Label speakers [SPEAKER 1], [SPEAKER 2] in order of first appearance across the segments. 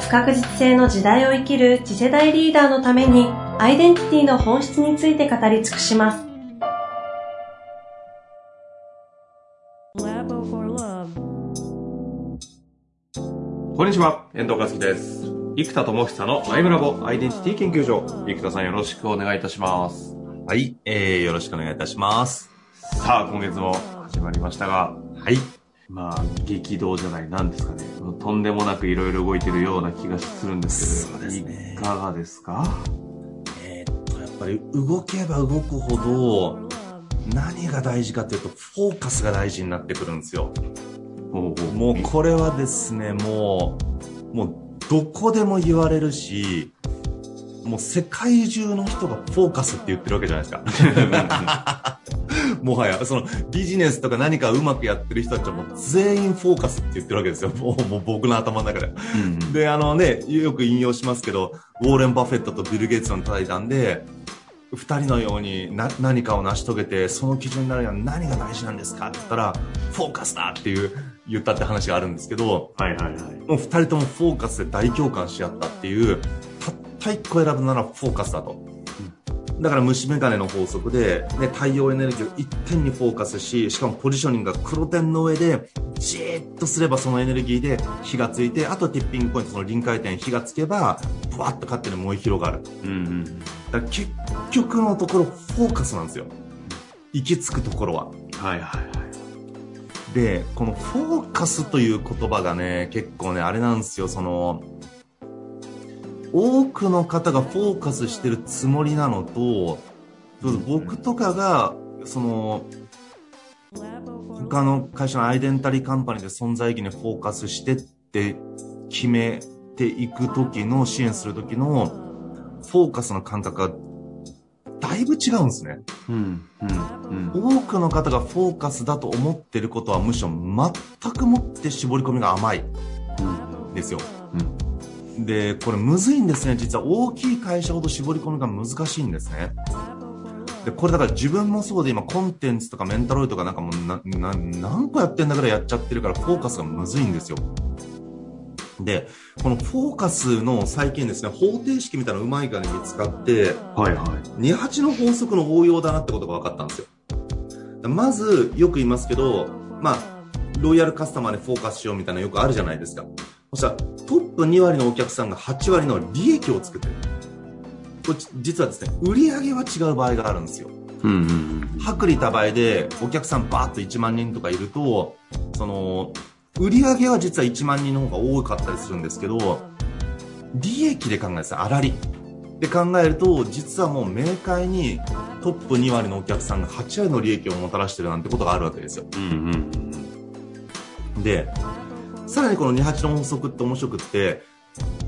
[SPEAKER 1] 不確実性の時代を生きる次世代リーダーのためにアイデンティティの本質について語り尽くします
[SPEAKER 2] こんにちは、遠藤和樹です。生田智久のアイムラボアイデンティティ研究所。生田さんよろしくお願いいたします。
[SPEAKER 3] はい、えー、よろしくお願いいたします。
[SPEAKER 2] さあ、今月も始まりましたが、
[SPEAKER 3] はい。
[SPEAKER 2] まあ、激動じゃない、なんですかね。とんでもなくいろいろ動いてるような気がするんですけど、
[SPEAKER 3] ね
[SPEAKER 2] いかがですか？
[SPEAKER 3] えーっと、やっぱり動けば動くほど、何が大事かというと、フォーカスが大事になってくるんですよ。
[SPEAKER 2] ほうほ
[SPEAKER 3] もうこれはですね、もう、もうどこでも言われるし、もう世界中の人がフォーカスって言ってるわけじゃないですか。もはや、そのビジネスとか何かうまくやってる人たちはもう全員フォーカスって言ってるわけですよ。もうもう僕の頭の中で。
[SPEAKER 2] うん
[SPEAKER 3] で、あのね、よく引用しますけど、ウォーレン・バフェットとビル・ゲイツの対談で、二人のようにな何かを成し遂げて、その基準になるには何が大事なんですかって言ったら、フォーカスだっていう、言ったって話があるんですけど、
[SPEAKER 2] はいはいはい。
[SPEAKER 3] もう二人ともフォーカスで大共感し合ったっていう、たった一個選ぶならフォーカスだと。だから虫眼鏡の法則で、ね、太陽エネルギーを一点にフォーカスし、しかもポジショニングが黒点の上で、じーっとすればそのエネルギーで火がついて、あとティッピングポイント、その臨界点、火がつけば、ブワッと勝手に燃え広がる。
[SPEAKER 2] うんうん。
[SPEAKER 3] だから結局のところ、フォーカスなんですよ。行き着くところは。
[SPEAKER 2] はいはいはい。
[SPEAKER 3] で、このフォーカスという言葉がね、結構ね、あれなんですよ、その、多くの方がフォーカスしてるつもりなのと、僕とかが、その、他の会社のアイデンタリーカンパニーで存在意義にフォーカスしてって決めていく時の、支援する時の、フォーカスの感覚が、だいぶ違うんですね。
[SPEAKER 2] うんうんうん。
[SPEAKER 3] 多くの方がフォーカスだと思ってることはむしろ全くもって絞り込みが甘いんですよ。で、これむずいんですね。実は大きい会社ほど絞り込みが難しいんですね。で、これだから自分もそうで今コンテンツとかメンタロイドとかなんかもう何個やってんだからいやっちゃってるからフォーカスがむずいんですよ。で、このフォーカスの最近ですね、方程式みたいなのうまい具合に見つかって、
[SPEAKER 2] はいはい。
[SPEAKER 3] 28の法則の応用だなってことが分かったんですよ。まず、よく言いますけど、まあ、ロイヤルカスタマーでフォーカスしようみたいなのよくあるじゃないですか。そしたら、トップ2割のお客さんが8割の利益を作ってる。これ実はですね、売り上げは違う場合があるんですよ。
[SPEAKER 2] うんうん
[SPEAKER 3] 薄利多売でお客さんバーッと1万人とかいると、その、売り上げは実は1万人の方が多かったりするんですけど、利益で考えですね、粗利。で考えると、実はもう明快にトップ2割のお客さんが8割の利益をもたらしてるなんてことがあるわけですよ。
[SPEAKER 2] うん。うんうん
[SPEAKER 3] で、さらにこの28の法則って面白くって、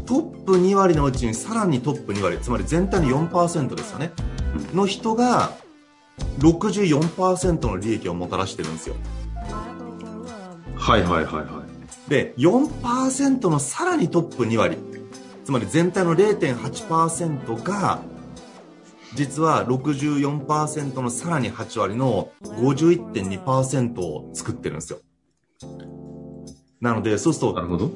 [SPEAKER 3] トップ2割のうちにさらにトップ2割、つまり全体の4%ですよね。の人が64%の利益をもたらしてるんですよ。
[SPEAKER 2] はいはいはいはい。
[SPEAKER 3] で、4%のさらにトップ2割、つまり全体の0.8%が、実は64%のさらに8割の51.2%を作ってるんですよ。なので、そうすると、
[SPEAKER 2] なるほど。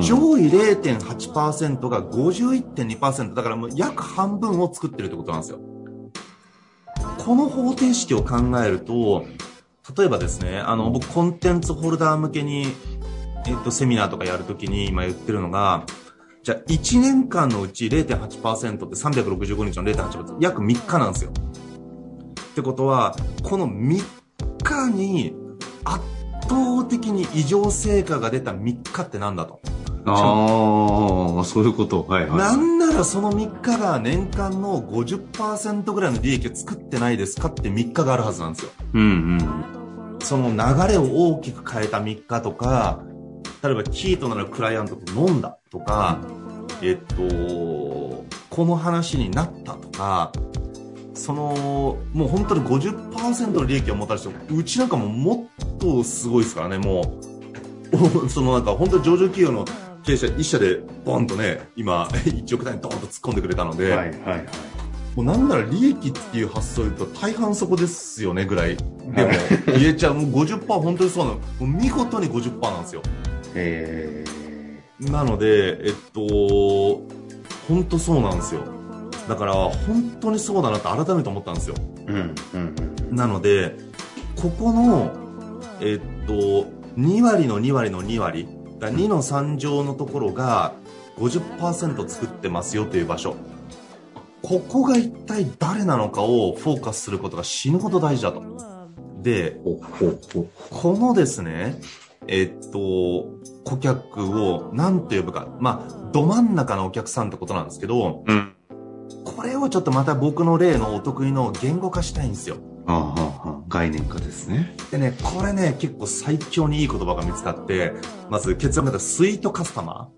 [SPEAKER 3] 上位0.8%が51.2%だからもう約半分を作ってるってことなんですよ。この方程式を考えると、例えばですね、あの、僕コンテンツホルダー向けに、えっと、セミナーとかやるときに今言ってるのが、じゃあ1年間のうち0.8%って365日の0.8%約3日なんですよ。ってことは、この3日に圧倒的に異常成果が出た3日ってなんだと。
[SPEAKER 2] ああ、そういうこと。はいはい。
[SPEAKER 3] なんならその3日が年間の50%ぐらいの利益を作ってないですかって3日があるはずなんですよ。
[SPEAKER 2] うんうん。
[SPEAKER 3] その流れを大きく変えた3日とか、例えばキーとなるクライアントと飲んだとか、えっと、この話になったとか、その、もう本当に50%の利益をもたらして、うちなんかももっとすごいですからね、もう、そのなんか本当に上場企業の経営者一社でボンとね、今、1億単位ドーンと突っ込んでくれたので、
[SPEAKER 2] はいはいはい。
[SPEAKER 3] もうなんなら利益っていう発想で言うと大半そこですよねぐらい。でも、言えちゃう。もう50%本当にそうなの。もう見事に50%なんですよ。
[SPEAKER 2] え
[SPEAKER 3] なので、えっと、本当そうなんですよ。だから、本当にそうだなって改めて思ったんですよ。
[SPEAKER 2] ー、うんうんうん。
[SPEAKER 3] なので、ここの、えっと、2割の2割の2割、だ2の3乗のところが50%作ってますよという場所。ここが一体誰なのかをフォーカスすることが死ぬほど大事だと。で、このですね、えっと、顧客を何と呼ぶか。まあ、ど真ん中のお客さんってことなんですけど、
[SPEAKER 2] うん。
[SPEAKER 3] これをちょっとまた僕の例のお得意の言語化したいんですよ。
[SPEAKER 2] ああ、概念化ですね。
[SPEAKER 3] でね、これね、結構最強にいい言葉が見つかって、まず結論からスイートカスタマ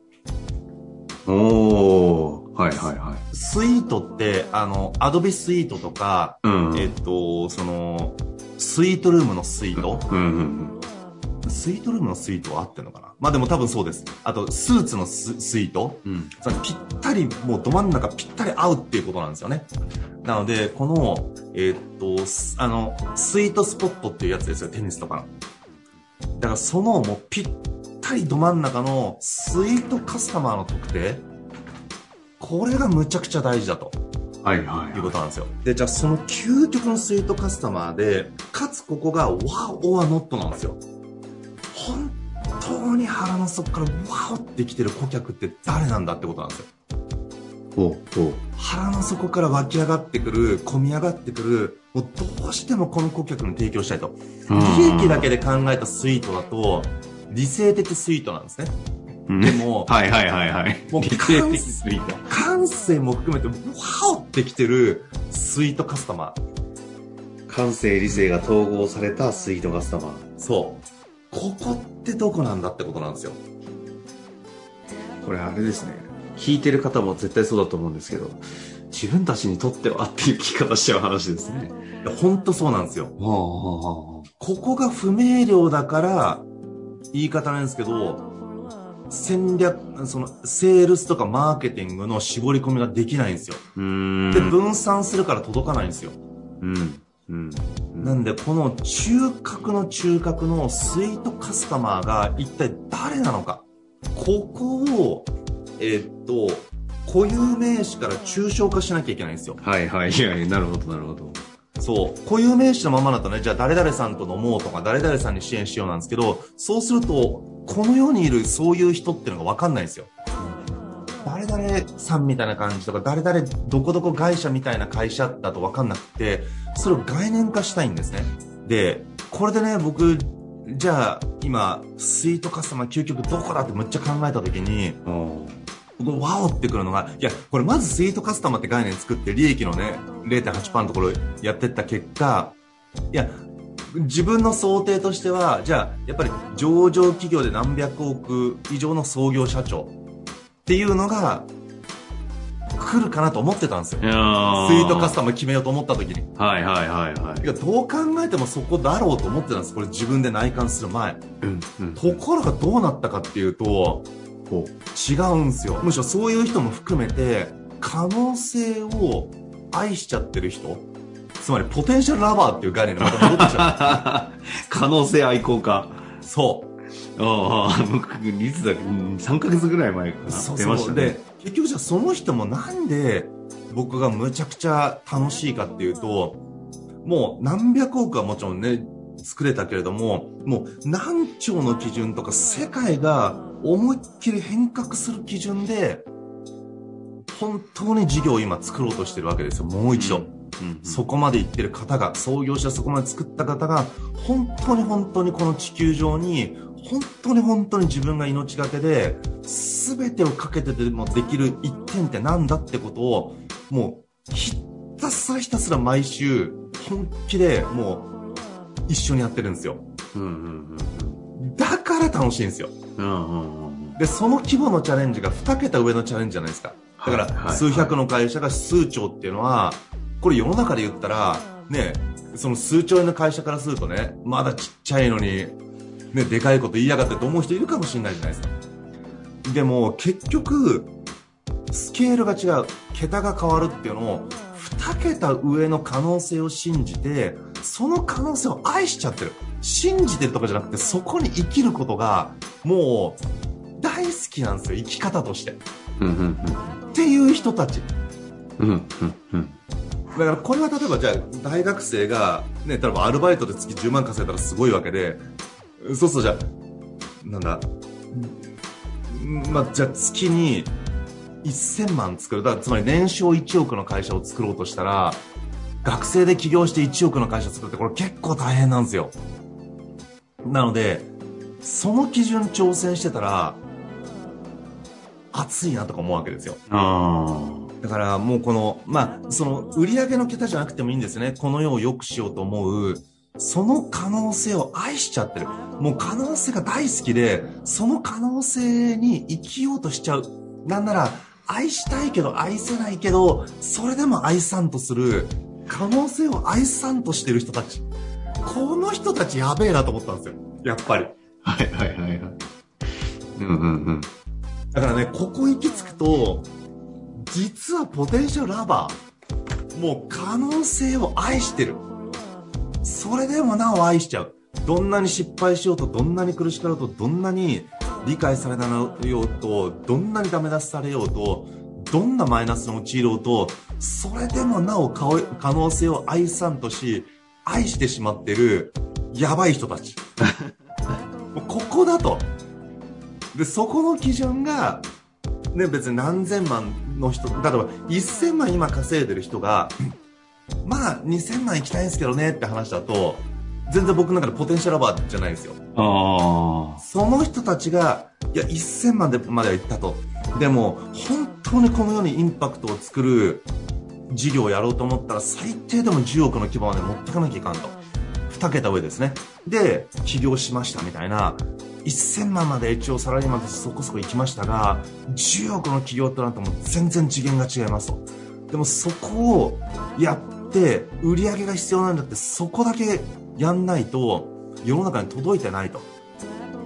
[SPEAKER 2] おー、はいはいはい。
[SPEAKER 3] ースイートって、あの、アドビスイートとか、
[SPEAKER 2] うん。
[SPEAKER 3] えっと、その、スイートルームのスイート、
[SPEAKER 2] うんうん
[SPEAKER 3] スイートルームのスイートは合ってんのかな？まあでも多分そうです。あと、スーツのススイート？
[SPEAKER 2] うん。
[SPEAKER 3] ぴったり、もうど真ん中ぴったり合うっていうことなんですよね。なので、この、えーっと、すあの、スイートスポットっていうやつですよ、テニスとかの。だからそのもうぴったりど真ん中のスイートカスタマーの特定、これがむちゃくちゃ大事だと
[SPEAKER 2] はいはい
[SPEAKER 3] いうことなんですよ。で、じゃあその究極のスイートカスタマーで、かつここが Wow or Not なんですよ。本当に腹の底から Wow ってきてる顧客って誰なんだってことなんですよ。
[SPEAKER 2] ほうほう。
[SPEAKER 3] 腹の底から湧き上がってくる、込み上がってくる、もうどうしてもこの顧客に提供したいと。利益だけで考えたスイートだと、理性的スイートなんですね。
[SPEAKER 2] うん
[SPEAKER 3] でも、
[SPEAKER 2] はいはいはいはい。
[SPEAKER 3] もう
[SPEAKER 2] 理性的スイート。
[SPEAKER 3] 感性も含めて、ワオってきてるスイートカスタマー。
[SPEAKER 2] 感性理性が統合されたスイートカスタマー。
[SPEAKER 3] そう。ここってどこなんだってことなんですよ。
[SPEAKER 2] これあれですね。聞いてる方も絶対そうだと思うんですけど、自分たちにとってはっていう聞き方しちゃう話ですね。
[SPEAKER 3] いや、ほんとそうなんですよ。
[SPEAKER 2] はあはあは
[SPEAKER 3] ここが不明瞭だから、言い方なんですけど、戦略、その、セールスとかマーケティングの絞り込みができないんですよ。で、分散するから届かないんですよ。
[SPEAKER 2] うん。うん。
[SPEAKER 3] なんで、この中核の中核のスイートカスタマーが一体誰なのか。ここを、えーっと、固有名詞から抽象化しなきゃいけないんですよ。
[SPEAKER 2] はいはい。いやなるほどなるほど。
[SPEAKER 3] そう。固有名詞のままだとね、じゃあ誰々さんと飲もうとか、誰々さんに支援しようなんですけど、そうすると、この世にいるそういう人っていうのがわかんないんですよ。誰々さんみたいな感じとか、誰々どこどこ会社みたいな会社だとわかんなくて、それを概念化したいんですね。で、これでね、僕、じゃあ、今、スイートカスタマー究極どこだってむっちゃ考えたときに、僕ワオってくるのが、いや、これまずスイートカスタマーって概念作って利益のね、0.8%のところやってった結果、いや、自分の想定としては、じゃあ、やっぱり上場企業で何百億以上の創業社長っていうのが、来るかなと思ってたんですよ。スイートカスタマー決めようと思った時に。
[SPEAKER 2] はいはいはいはい
[SPEAKER 3] いや、どう考えてもそこだろうと思ってたんです。これ自分で内観する前。
[SPEAKER 2] うん。うん。
[SPEAKER 3] ところがどうなったかっていうと、
[SPEAKER 2] ほ
[SPEAKER 3] 違うんですよ。むしろそういう人も含めて、可能性を愛しちゃってる人つまり、ポテンシャルラバーっていう概念にまた戻ってきちゃ
[SPEAKER 2] 可能性愛好家。
[SPEAKER 3] う。そ
[SPEAKER 2] ああ、僕、いつだっけ、うん3ヶ月ぐらい前か
[SPEAKER 3] う。
[SPEAKER 2] な。
[SPEAKER 3] そう
[SPEAKER 2] 出ましたね。
[SPEAKER 3] で、結局じゃあその人もなんで僕がむちゃくちゃ楽しいかっていうと、もう何百億はもちろんね、作れたけれども、もう何兆の基準とか世界が思いっきり変革する基準で、本当に事業を今作ろうとしてるわけですよ、もう一度。
[SPEAKER 2] うんうん
[SPEAKER 3] そこまで行ってる方が、創業者そこまで作った方が、本当に本当にこの地球上に、本当に本当に自分が命がけで、全てをかけてでもできる一点ってなんだってことを、もう、ひたすらひたすら毎週、本気でもう、一緒にやってるんですよ。
[SPEAKER 2] うんうん
[SPEAKER 3] だから楽しいんですよ。
[SPEAKER 2] うんうんうんうん
[SPEAKER 3] で、その規模のチャレンジが2桁上のチャレンジじゃないですか。だから、数百の会社が数兆っていうのは、これ世の中で言ったら、ね、その数兆円の会社からするとね、まだちっちゃいのに、ね、でかいこと言いやがってと思う人いるかもしれないじゃないですか。でも、結局、スケールが違う、桁が変わるっていうのを、2桁上の可能性を信じて、その可能性を愛しちゃってる。信じてるとかじゃなくて、そこに生きることが、もう、大好きなんですよ、生き方として。
[SPEAKER 2] うんうん
[SPEAKER 3] っていう人たち。
[SPEAKER 2] うん。うんうんうん。
[SPEAKER 3] だからこれは例えばじゃあ大学生が、ね、例えばアルバイトで月10万稼いだらすごいわけで、そうするとじゃあ、なんだ、んまあ、じゃあ月に1000万作る。だからつまり年商1億の会社を作ろうとしたら、学生で起業して1億の会社作るってこれ結構大変なんですよ。なので、その基準挑戦してたら、熱いなとか思うわけですよ。
[SPEAKER 2] あ
[SPEAKER 3] だからもうこの、まあ、その売り上げの桁じゃなくてもいいんですね。この世を良くしようと思う、その可能性を愛しちゃってる。もう可能性が大好きで、その可能性に生きようとしちゃう。なんなら、愛したいけど愛せないけど、それでも愛さんとする、可能性を愛さんとしてる人たち。この人たちやべえなと思ったんですよ。やっぱり。
[SPEAKER 2] あ。はいはいはいはい。うんうんうん。
[SPEAKER 3] だからね、ここ行き着くと、実はポテンシャルラバー、もう可能性を愛してる。それでもなお愛しちゃう。どんなに失敗しようと、どんなに苦しかろうと、どんなに理解されなようと、どんなにダメ出しされようと、どんなマイナスに陥ろうと、それでもなお可可能性を愛さんとし、愛してしまってる、やばい人たち。ここだと。で、そこの基準が、ね、別に何千万の人、例えば1000万今稼いでる人が、まあ2000万行きたいんですけどねって話だと、全然僕の中でポテンシャルラバーじゃないんですよ。
[SPEAKER 2] あ
[SPEAKER 3] その人たちが、いや、1000万でまでは行ったと。でも、本当にこの世にインパクトを作る事業をやろうと思ったら、最低でも10億の規模まで持ってかなきゃいかんと。2桁上ですね。で、起業しましたみたいな。1000万まで一応サラリーマンとしてそこそこ行きましたが、10億の企業となるともう全然次元が違いますと。でもそこをやって、売り上げが必要なんだって、そこだけやんないと、世の中に届いてないと。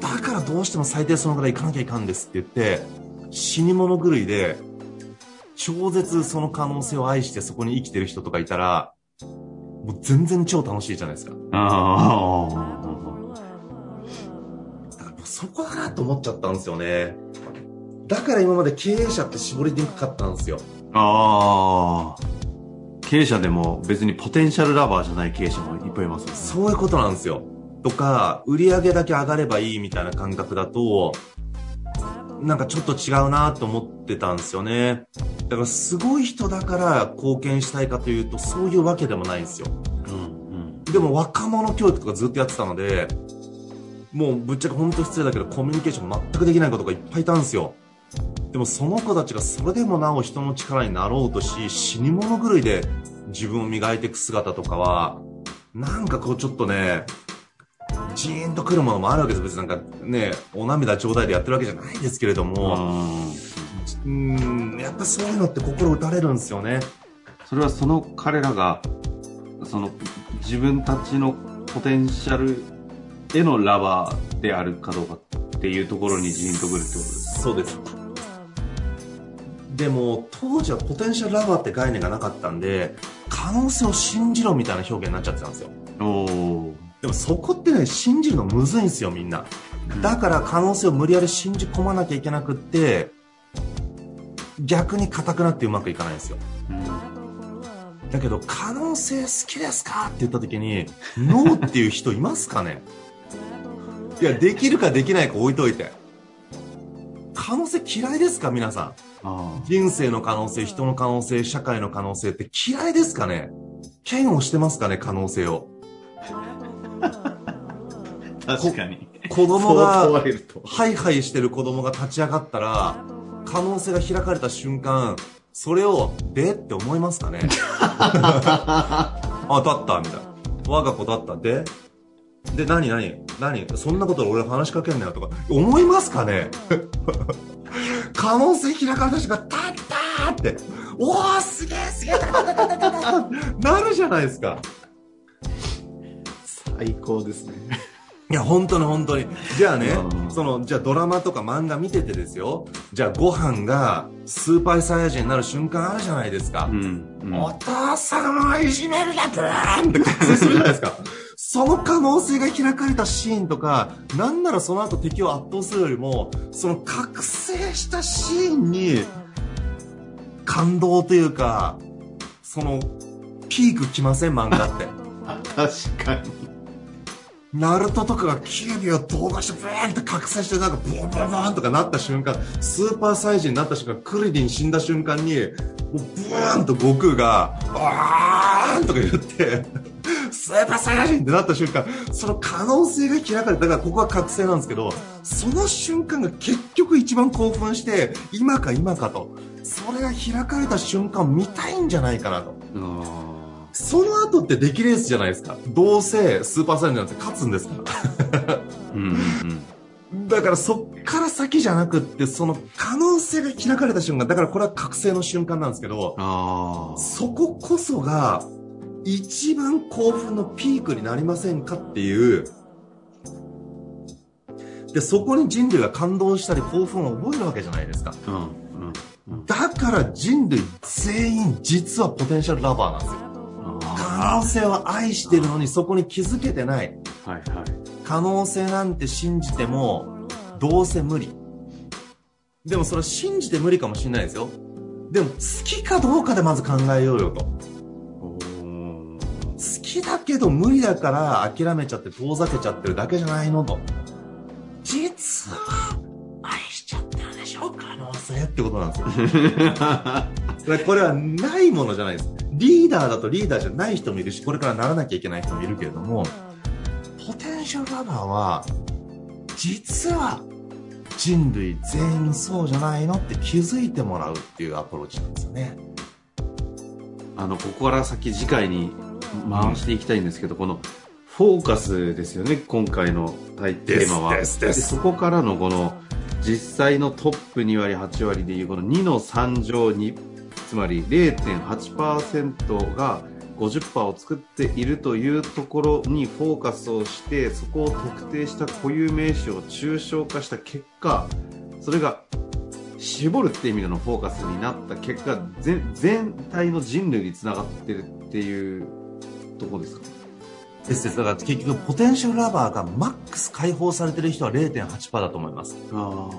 [SPEAKER 3] だからどうしても最低そのぐらい行かなきゃいかんですって言って、死に物狂いで、超絶その可能性を愛してそこに生きてる人とかいたら、もう全然超楽しいじゃないですか。
[SPEAKER 2] あ。あ
[SPEAKER 3] だからもうそこだなと思っちゃったんですよね。だから今まで経営者って絞りにくかったんですよ。
[SPEAKER 2] あ。ああ。経営者でも別にポテンシャルラバーじゃない経営者もいっぱいいますよね。
[SPEAKER 3] そういうことなんですよ。とか、売り上げだけ上がればいいみたいな感覚だと、なんかちょっと違うなと思ってたんですよね。だからすごい人だから貢献したいかというと、そういうわけでもないんですよ。
[SPEAKER 2] うんうん。
[SPEAKER 3] でも若者教育とかずっとやってたので、もうぶっちゃけ本当失礼だけどコミュニケーション全くできない子とかいっぱいいたんですよ。でもその子たちがそれでもなお人の力になろうとし、死に物狂いで自分を磨いていく姿とかは、なんかこうちょっとね、ジーンとくるものもあるわけです。別になんかね、お涙ちょうだいでやってるわけじゃないですけれども、うーん、やっぱそういうのって心打たれるんですよね。
[SPEAKER 2] それはその彼らが、その自分たちのポテンシャルへのラバーであるかどうかっていうところにジーンとくるってことです。
[SPEAKER 3] そうです。でも、当時はポテンシャルラバーって概念がなかったんで、可能性を信じろみたいな表現になっちゃってたんですよ。でもそこってね、信じるのむずいんですよ、みんな。だから可能性を無理やり信じ込まなきゃいけなくって、逆に硬くなってうまくいかないんですよ。だけど、可能性好きですかって言った時に、ノーっていう人いますかね？いや、できるかできないか置いといて。可能性嫌いですか皆さん？
[SPEAKER 2] あ
[SPEAKER 3] 人生の可能性、人の可能性、社会の可能性って嫌いですかね？嫌悪してますかね可能性を？
[SPEAKER 2] あ。確かに。
[SPEAKER 3] 子供が。ハイハイしてる子供が立ち上がったら、可能性が開かれた瞬間、それを、でって思いますかね？あ、立った、みたいな。我が子立った、で？で、何何何そんなことで俺話しかけんなよとか、思いますかね？可能性開かれた人が、たったーって、おーすげえすげえなるじゃないですか。
[SPEAKER 2] 最高ですね。
[SPEAKER 3] いや、本当に本当に。じゃあね
[SPEAKER 2] う、ん
[SPEAKER 3] その、じゃあドラマとか漫画見ててですよ。じゃあご飯がスーパーサイヤ人になる瞬間あるじゃないですか。
[SPEAKER 2] うん。うん
[SPEAKER 3] お父さんをいじめるな、ブーンって覚醒するじゃないですか。その可能性が開かれたシーンとか、なんならその後敵を圧倒するよりも、その覚醒したシーンに、感動というか、その、ピーク来ません？漫画って。
[SPEAKER 2] 確かに。
[SPEAKER 3] ナルトとかが9秒動画してブーンって覚醒してなんかブーンブーンブーンとかなった瞬間、スーパーサイジになった瞬間、クリリン死んだ瞬間に、もうブーンと悟空が、あーんとか言って、スーパーサイヤ人ってなった瞬間、その可能性が開かれただからここは覚醒なんですけど、その瞬間が結局一番興奮して、今か今かと。それが開かれた瞬間を見たいんじゃないかなと。
[SPEAKER 2] あ
[SPEAKER 3] その後って出来レースじゃないですか。どうせスーパーサイヤ人なんて勝つんですから。
[SPEAKER 2] ーうんうん
[SPEAKER 3] だからそっから先じゃなくって、その可能性が開かれた瞬間、だからこれは覚醒の瞬間なんですけど。そここそが一番興奮のピークになりませんかっていう、で、そこに人類が感動したり興奮を覚えるわけじゃないですか。
[SPEAKER 2] うんうんうん。
[SPEAKER 3] だから人類全員実はポテンシャルラバーなんですよ。可能性を愛してるのにそこに気づけてない。
[SPEAKER 2] はいはい。
[SPEAKER 3] 可能性なんて信じてもどうせ無理でもそれは信じて無理かもしれないですよでも好きかどうかでまず考えようよとだけど無理だから諦めちゃって遠ざけちゃってるだけじゃないのと。実は愛しちゃってるでしょ可能性。ってことなんですよこれはないものじゃないです。リーダーだとリーダーじゃない人もいるしこれからならなきゃいけない人もいるけれどもポテンシャルラバーは実は人類全員そうじゃないのって気づいてもらうっていうアプローチなんですよね。
[SPEAKER 2] あの、ここから先次回に回していきたいんですけど、この、フォーカスですよね、今回の大テーマは。
[SPEAKER 3] で
[SPEAKER 2] そこからのこの、実際のトップ2割、8割でいうこの2の3乗に、つまり0.8%が50%を作っているというところにフォーカスをして、そこを特定した固有名詞を抽象化した結果、それが絞るっていう意味でのフォーカスになった結果全全体の人類につながってるっていうとこですか？
[SPEAKER 3] ですですだから結局ポテンシャルラバーがマックス解放されてる人は0.8%だと思います。
[SPEAKER 2] あ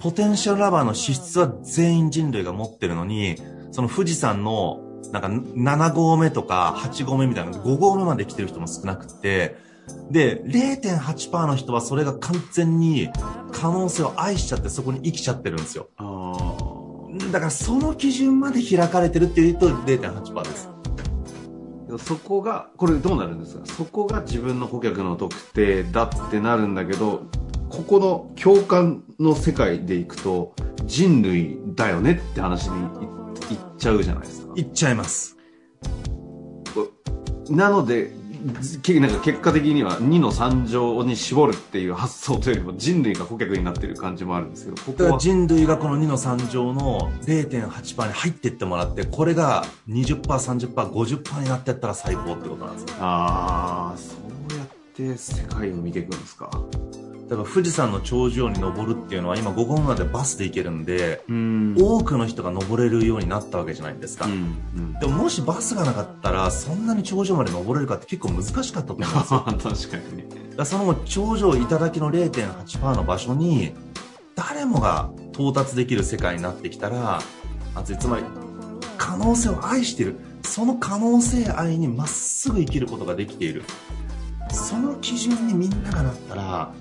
[SPEAKER 3] ポテンシャルラバーの資質は全員人類が持ってるのにその富士山のなんか7合目とか8合目みたいな5合目まで来てる人も少なくってで0.8%の人はそれが完全に可能性を愛しちゃってそこに生きちゃってるんですよ。だからその基準まで開かれてるっていうと0.8%です。
[SPEAKER 2] あそこがこれどうなるんですか？そこが自分の顧客の特定だってなるんだけどここの共感の世界でいくと人類だよねって話にいいっちゃうじゃないですか。
[SPEAKER 3] いっちゃいます。
[SPEAKER 2] なのでけなんか結果的には2の3乗に絞るっていう発想というよりも人類が顧客になってる感じもあるんですけどここは。
[SPEAKER 3] 人類がこの2の3乗の0.8%に入っていってもらってこれが 20%30%50% になっていったら最高ってことなんですよ。
[SPEAKER 2] ああそうやって世界を見ていくんですか
[SPEAKER 3] だから富士山の頂上に登るっていうのは今5合目までバスで行けるんで
[SPEAKER 2] うん。
[SPEAKER 3] 多くの人が登れるようになったわけじゃないですか、
[SPEAKER 2] うんうん。
[SPEAKER 3] でももしバスがなかったらそんなに頂上まで登れるかって結構難しかったと思うんですよ。
[SPEAKER 2] 確かに。ね
[SPEAKER 3] だその頂上頂の0.8%の場所に誰もが到達できる世界になってきたらあつまり可能性を愛している。その可能性愛にまっすぐ生きることができている。その基準にみんながなったら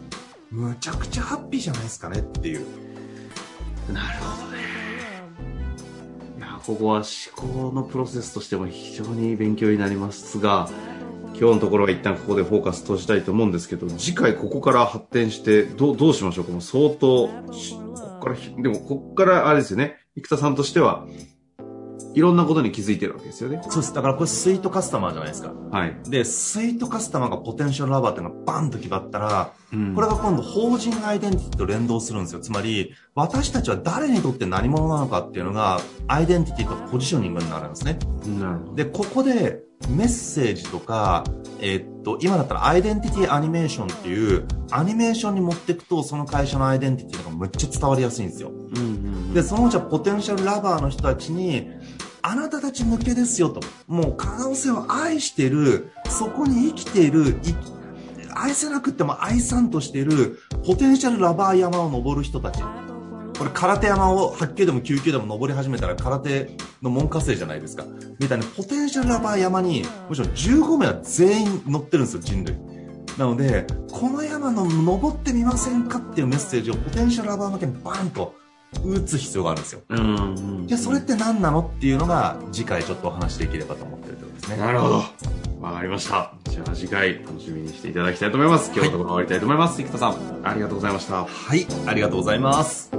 [SPEAKER 3] むちゃくちゃハッピーじゃないですかねっていう。
[SPEAKER 2] なるほどね。いやここは思考のプロセスとしても非常に勉強になりますが今日のところは一旦ここでフォーカス閉じたいと思うんですけど次回ここから発展してどうどうしましょう？かもう相当ここからでもここからあれですよね。生田さんとしてはいろんなことに気づいてるわけですよね。
[SPEAKER 3] そうです。だからこれスイートカスタマーじゃないですか。
[SPEAKER 2] はい。
[SPEAKER 3] で、スイートカスタマーがポテンシャルラバーっていうのがバンと決まったら、
[SPEAKER 2] うん
[SPEAKER 3] これが今度法人アイデンティティと連動するんですよ。つまり、私たちは誰にとって何者なのかっていうのが、アイデンティティとポジショニングになるんですね。
[SPEAKER 2] なるほど。
[SPEAKER 3] で、ここでメッセージとか、えーっと、今だったらアイデンティティアニメーションっていう、アニメーションに持っていくと、その会社のアイデンティティがむっちゃ伝わりやすいんですよ。
[SPEAKER 2] うんうん
[SPEAKER 3] で、そのうちはポテンシャルラバーの人たちに、あなたたち向けですよと。もう可能性を愛してる、そこに生きている、愛せなくても愛さんとしている、ポテンシャルラバー山を登る人たち。これ空手山を8級でも9級でも登り始めたら空手の門下生じゃないですか。みたいなポテンシャルラバー山に、むしろ15名は全員乗ってるんですよ、人類。なので、この山の登ってみませんかっていうメッセージをポテンシャルラバー向けにバーンと打つ必要があるんですよ。
[SPEAKER 2] うんうん
[SPEAKER 3] じゃあそれって何なの？っていうのが次回ちょっとお話しできればと思ってるところですね。
[SPEAKER 2] なるほど。わかりました。じゃあ次回楽しみにしていただきたいと思います。今日のところ終わりたいと思います。生田さん、ありがとうございました。
[SPEAKER 3] はい、ありがとうございます。